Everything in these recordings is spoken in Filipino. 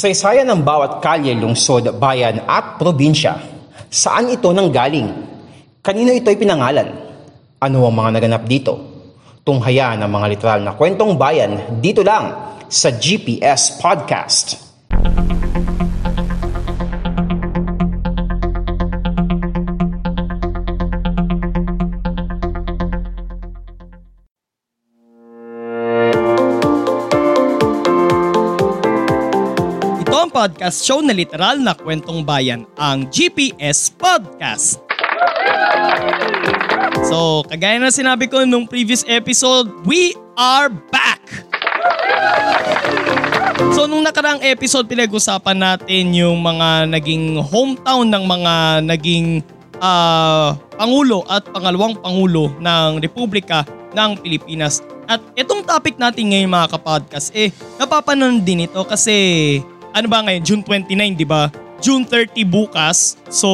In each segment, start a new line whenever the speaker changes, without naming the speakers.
Kasaysayan ng bawat kalye, lungsod, bayan at probinsya. Saan ito nanggaling? Kanino ito'y pinangalan? Ano ang mga naganap dito? Tunghaya ng mga literal na kwentong bayan dito lang sa GPS Podcast.
Ito ang podcast show na literal na kwentong bayan, ang GPS Podcast. So, kagaya na sinabi ko nung previous episode, we are back! So, nung nakaraang episode, pinag-usapan natin yung mga naging hometown ng mga naging ah, Pangulo at pangalawang Pangulo ng Republika ng Pilipinas. At itong topic natin ngayon mga kapodcast, eh, napapanood din ito kasi ano ba ngayon, June 29, di ba? June 30 bukas. So,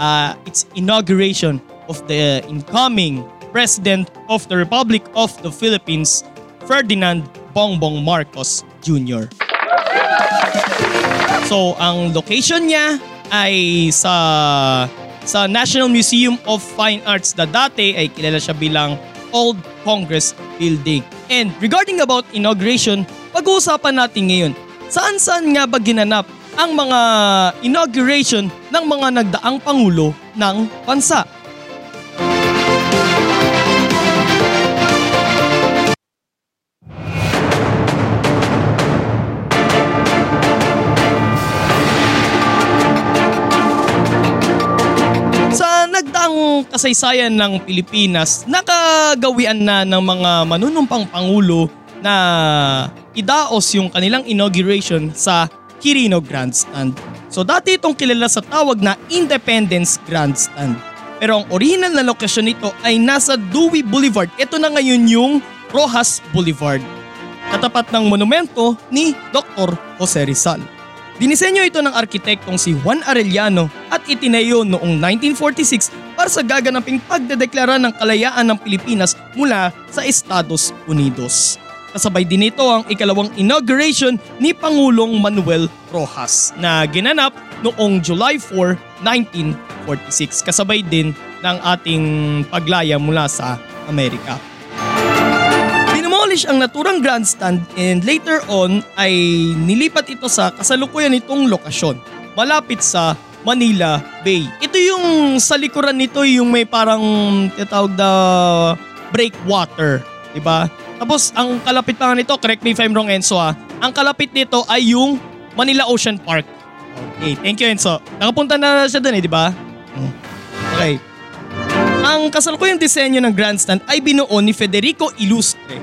uh, it's inauguration of the incoming President of the Republic of the Philippines, Ferdinand Bongbong Marcos Jr. So, ang location niya ay sa sa National Museum of Fine Arts na dati ay kilala siya bilang Old Congress Building. And regarding about inauguration, pag-uusapan natin ngayon, saan-saan nga ba ginanap ang mga inauguration ng mga nagdaang pangulo ng bansa? Sa nagdaang kasaysayan ng Pilipinas, nakagawian na ng mga manunumpang pangulo na idaos yung kanilang inauguration sa Quirino Grandstand. So dati itong kilala sa tawag na Independence Grandstand. Pero ang original na lokasyon nito ay nasa Dewey Boulevard. Ito na ngayon yung Rojas Boulevard. Katapat ng monumento ni Dr. Jose Rizal. Dinisenyo ito ng arkitektong si Juan Arellano at itinayo noong 1946 para sa gaganaping pagdedeklara ng kalayaan ng Pilipinas mula sa Estados Unidos. Kasabay din ito ang ikalawang inauguration ni Pangulong Manuel Rojas na ginanap noong July 4, 1946 kasabay din ng ating paglaya mula sa Amerika. Dinemolish ang naturang grandstand and later on ay nilipat ito sa kasalukuyan nitong lokasyon malapit sa Manila Bay. Ito yung sa likuran nito yung may parang tinatawag na breakwater, di ba? Tapos ang kalapit pa nito, correct me if I'm wrong Enzo ha, ang kalapit nito ay yung Manila Ocean Park. Okay, thank you Enzo. Nakapunta na siya dun eh, di ba? Okay. Ang kasalukuyang disenyo ng grandstand ay binuo ni Federico Ilustre.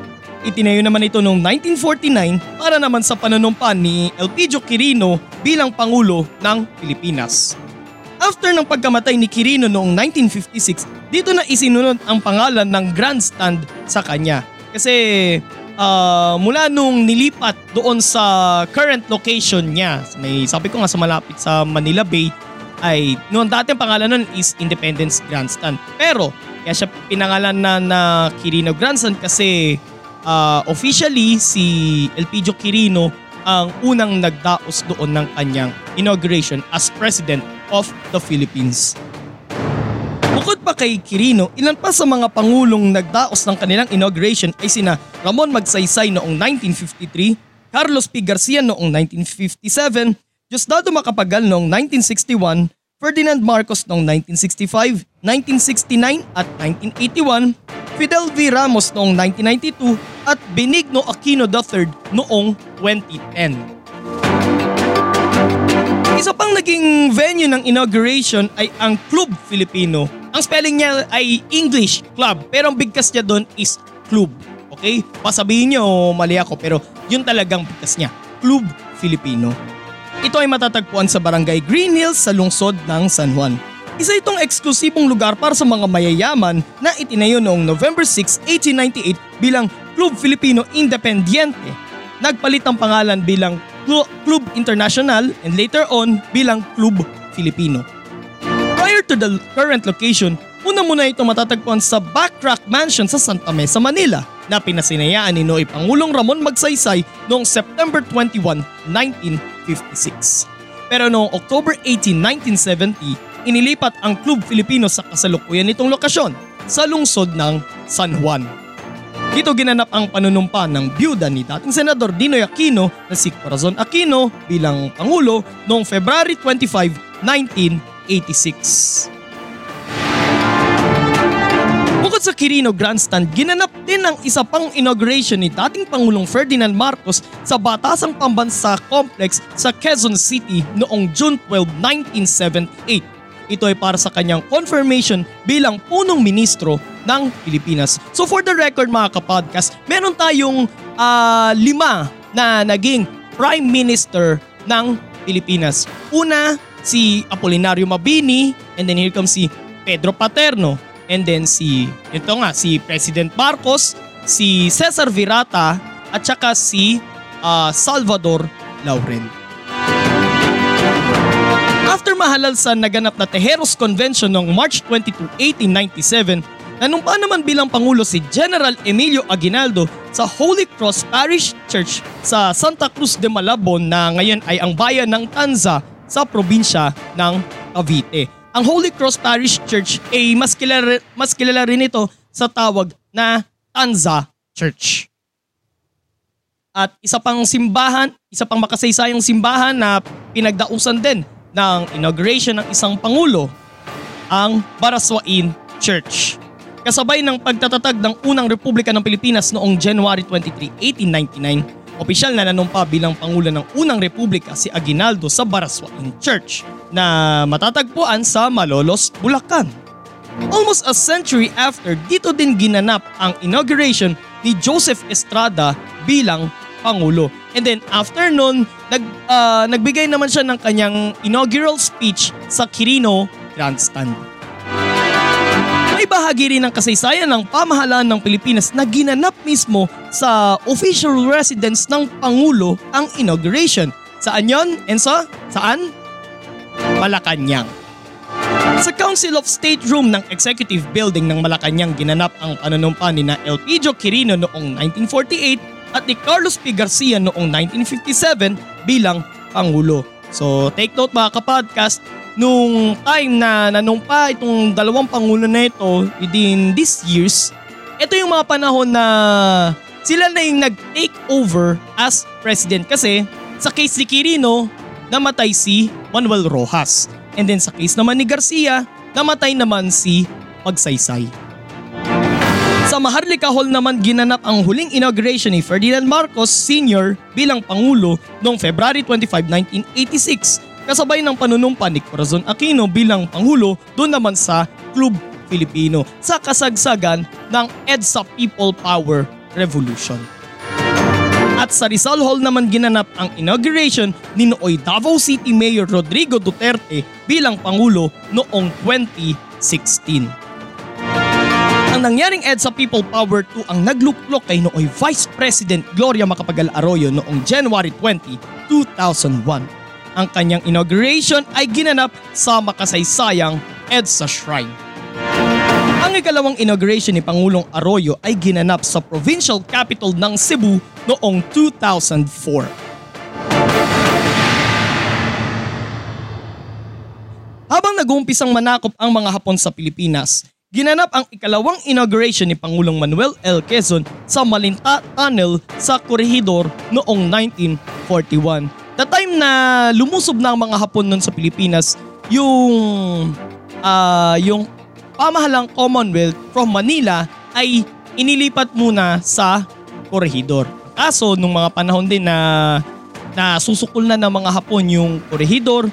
Itinayo naman ito noong 1949 para naman sa panunumpa ni Elpidio Quirino bilang Pangulo ng Pilipinas. After ng pagkamatay ni Quirino noong 1956, dito na isinunod ang pangalan ng grandstand sa kanya. Kasi ah, mula nung nilipat doon sa current location niya, may sabi ko nga sa malapit sa Manila Bay, ay noon dati ang pangalan nun is Independence Grandstand. Pero kaya siya pinangalan na na Quirino Grandstand kasi ah, officially si Elpidio Quirino ang unang nagdaos doon ng kanyang inauguration as President of the Philippines. Bukod pa kay Quirino, ilan pa sa mga pangulong nagdaos ng kanilang inauguration ay sina Ramon Magsaysay noong 1953, Carlos P. Garcia noong 1957, Diosdado Macapagal noong 1961, Ferdinand Marcos noong 1965, 1969 at 1981, Fidel V. Ramos noong 1992 at Benigno Aquino III noong 2010. Isa pang naging venue ng inauguration ay ang Club Filipino. Ang spelling niya ay English Club pero ang bigkas niya doon is Club. Okay? Pasabihin niyo mali ako pero yun talagang bigkas niya. Club Filipino. Ito ay matatagpuan sa Barangay Green Hills sa lungsod ng San Juan. Isa itong eksklusibong lugar para sa mga mayayaman na itinayo noong November 6, 1898 bilang Club Filipino Independiente. Nagpalit ang pangalan bilang Clu- Club International and later on bilang Club Filipino. Prior to the current location, una muna ito matatagpuan sa Backrack Mansion sa Santa Mesa, Manila na pinasinayaan ni Noy Pangulong Ramon Magsaysay noong September 21, 19 1956. Pero noong October 18, 1970, inilipat ang Club Filipino sa kasalukuyan nitong lokasyon sa lungsod ng San Juan. Dito ginanap ang panunumpa ng byuda ni dating Senador Dinoy Aquino na si Corazon Aquino bilang Pangulo noong February 25, 1986. Bukod sa Quirino Grandstand, ginanap din ang isa pang inauguration ni dating Pangulong Ferdinand Marcos sa Batasang Pambansa Complex sa Quezon City noong June 12, 1978. Ito ay para sa kanyang confirmation bilang punong ministro ng Pilipinas. So for the record mga kapodcast, meron tayong uh, lima na naging Prime Minister ng Pilipinas. Una, si Apolinario Mabini and then here comes si Pedro Paterno and then si, ito nga, si President Marcos, si Cesar Virata, at saka si uh, Salvador Lauren. After mahalal sa naganap na Tejeros Convention noong March 22, 1897, nanumpa naman bilang Pangulo si General Emilio Aguinaldo sa Holy Cross Parish Church sa Santa Cruz de Malabon na ngayon ay ang bayan ng Tanza sa probinsya ng Cavite ang Holy Cross Parish Church ay mas kilala, mas kilala rin ito sa tawag na Tanza Church. At isa pang simbahan, isa pang makasaysayang simbahan na pinagdausan din ng inauguration ng isang pangulo, ang Baraswain Church. Kasabay ng pagtatatag ng unang Republika ng Pilipinas noong January 23, 1899, Opisyal na nanumpa bilang Pangulo ng Unang Republika si Aguinaldo sa Baraswain Church na matatagpuan sa Malolos, Bulacan. Almost a century after, dito din ginanap ang inauguration ni Joseph Estrada bilang Pangulo. And then after nun, nag, uh, nagbigay naman siya ng kanyang inaugural speech sa Quirino Grandstand. May bahagi rin ng kasaysayan ng pamahalaan ng Pilipinas na ginanap mismo sa official residence ng Pangulo ang inauguration. Saan yon, Enzo? Saan? Malacanang. Sa Council of State Room ng Executive Building ng Malacanang ginanap ang panunumpa ni na Elpidio Quirino noong 1948 at ni Carlos P. Garcia noong 1957 bilang Pangulo. So take note mga kapodcast, nung time na nanumpa itong dalawang pangulo na ito within these years, ito yung mga panahon na sila na yung nag-take over as president kasi sa case ni Quirino, namatay si Manuel Rojas. And then sa case naman ni Garcia, namatay naman si Pagsaysay. Sa Maharlika Hall naman ginanap ang huling inauguration ni Ferdinand Marcos Sr. bilang Pangulo noong February 25, 1986 kasabay ng panunumpa ni Corazon Aquino bilang Pangulo doon naman sa Club Filipino sa kasagsagan ng EDSA People Power Revolution. At sa Rizal Hall naman ginanap ang inauguration ni nooy Davao City Mayor Rodrigo Duterte bilang Pangulo noong 2016. Ang nangyaring EDSA People Power 2 ang nagluklok kay nooy Vice President Gloria Macapagal Arroyo noong January 20, 2001 ang kanyang inauguration ay ginanap sa makasaysayang EDSA Shrine. Ang ikalawang inauguration ni Pangulong Arroyo ay ginanap sa provincial capital ng Cebu noong 2004. Habang nag-uumpisang manakop ang mga Hapon sa Pilipinas, ginanap ang ikalawang inauguration ni Pangulong Manuel L. Quezon sa Malinta Tunnel sa Corregidor noong 1941 the na lumusob na mga Hapon nun sa Pilipinas, yung uh, yung pamahalang Commonwealth from Manila ay inilipat muna sa Corregidor. Kaso nung mga panahon din na na susukol na ng mga Hapon yung Corregidor,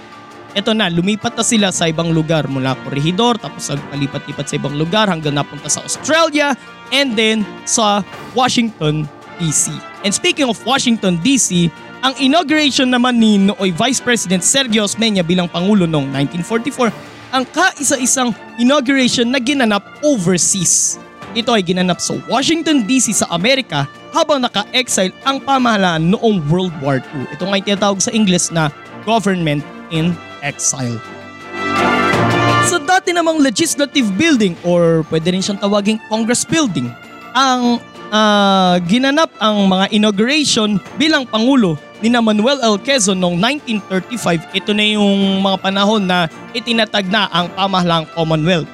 eto na, lumipat na sila sa ibang lugar mula Corregidor tapos palipat-lipat sa ibang lugar hanggang napunta sa Australia and then sa Washington DC. And speaking of Washington DC, ang inauguration naman ni nooy Vice President Sergio Osmeña bilang Pangulo noong 1944 ang kaisa-isang inauguration na ginanap overseas. Ito ay ginanap sa Washington DC sa Amerika habang naka-exile ang pamahalaan noong World War II. Ito nga tinatawag sa English na Government in Exile. Sa dati namang legislative building or pwede rin siyang tawaging Congress building, ang uh, ginanap ang mga inauguration bilang Pangulo ni na Manuel L. Quezon noong 1935. Ito na yung mga panahon na itinatag na ang pamahalang Commonwealth.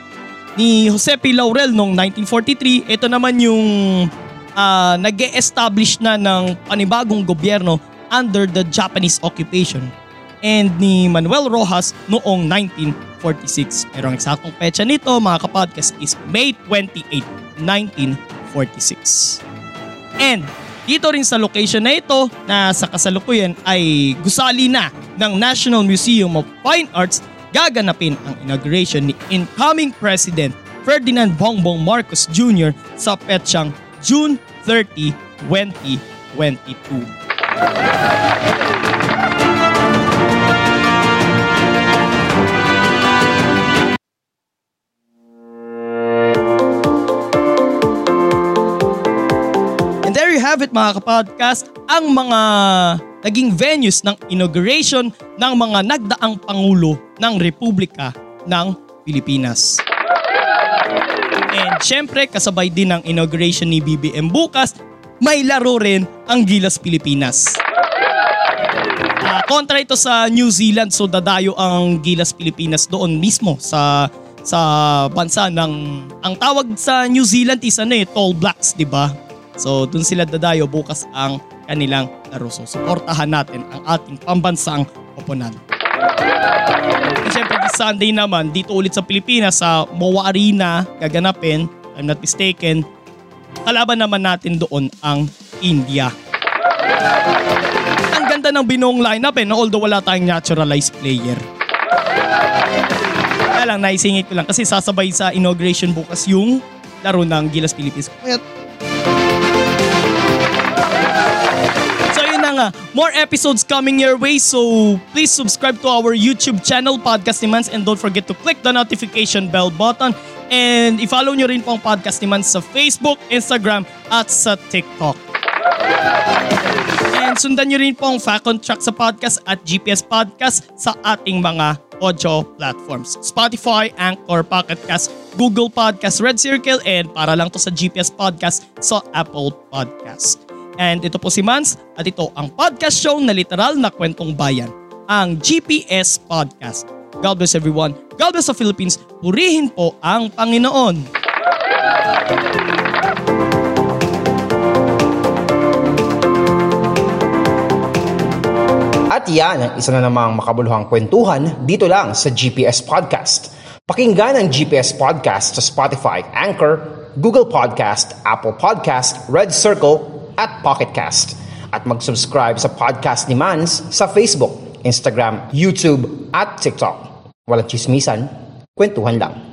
Ni Jose P. Laurel noong 1943, ito naman yung uh, nag-establish na ng panibagong gobyerno under the Japanese occupation and ni Manuel Rojas noong 1946. Pero ang eksaktong petsa nito mga kapodcast is May 28, 1946. And dito rin sa location na ito na sa kasalukuyan ay gusali na ng National Museum of Fine Arts gaganapin ang inauguration ni incoming President Ferdinand Bongbong Marcos Jr. sa petsang June 30, 2022. Have it mga kapodcast, ang mga naging venues ng inauguration ng mga nagdaang Pangulo ng Republika ng Pilipinas. And syempre kasabay din ng inauguration ni BBM bukas, may laro rin ang Gilas Pilipinas. Uh, kontra ito sa New Zealand so dadayo ang Gilas Pilipinas doon mismo sa sa bansa ng ang tawag sa New Zealand is ano eh Tall Blacks, 'di ba? So dun sila dadayo bukas ang kanilang laro. So suportahan natin ang ating pambansang oponan. At syempre this Sunday naman dito ulit sa Pilipinas sa MOA Arena gaganapin, I'm not mistaken. Kalaban naman natin doon ang India. Ang ganda ng binong lineup eh, no? although wala tayong naturalized player. Kaya lang, naisingit ko lang kasi sasabay sa inauguration bukas yung laro ng Gilas Philippines. Kaya nga, more episodes coming your way so please subscribe to our YouTube channel Podcast ni Mans and don't forget to click the notification bell button and i-follow nyo rin po ang Podcast ni Mans sa Facebook, Instagram at sa TikTok. And sundan nyo rin po ang Fact Track sa podcast at GPS Podcast sa ating mga audio platforms. Spotify, Anchor, Pocket Cast, Google Podcast, Red Circle, and para lang to sa GPS Podcast sa Apple Podcast. And ito po si Mans at ito ang podcast show na literal na kwentong bayan, ang GPS Podcast. God bless everyone. God bless the Philippines. Purihin po ang Panginoon.
At yan isa na namang makabuluhang kwentuhan dito lang sa GPS Podcast. Pakinggan ang GPS Podcast sa Spotify, Anchor, Google Podcast, Apple Podcast, Red Circle, at Pocketcast. At mag-subscribe sa podcast ni Mans sa Facebook, Instagram, YouTube at TikTok. Walang chismisan, kwentuhan lang.